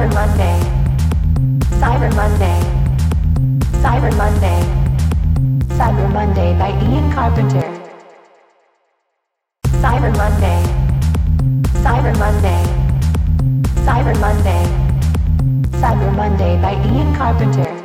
Cyber Monday. Cyber Monday. Cyber Monday. Cyber Monday by Ian Carpenter. Cyber Monday. Cyber Monday. Cyber Monday. Cyber Monday by Ian Carpenter.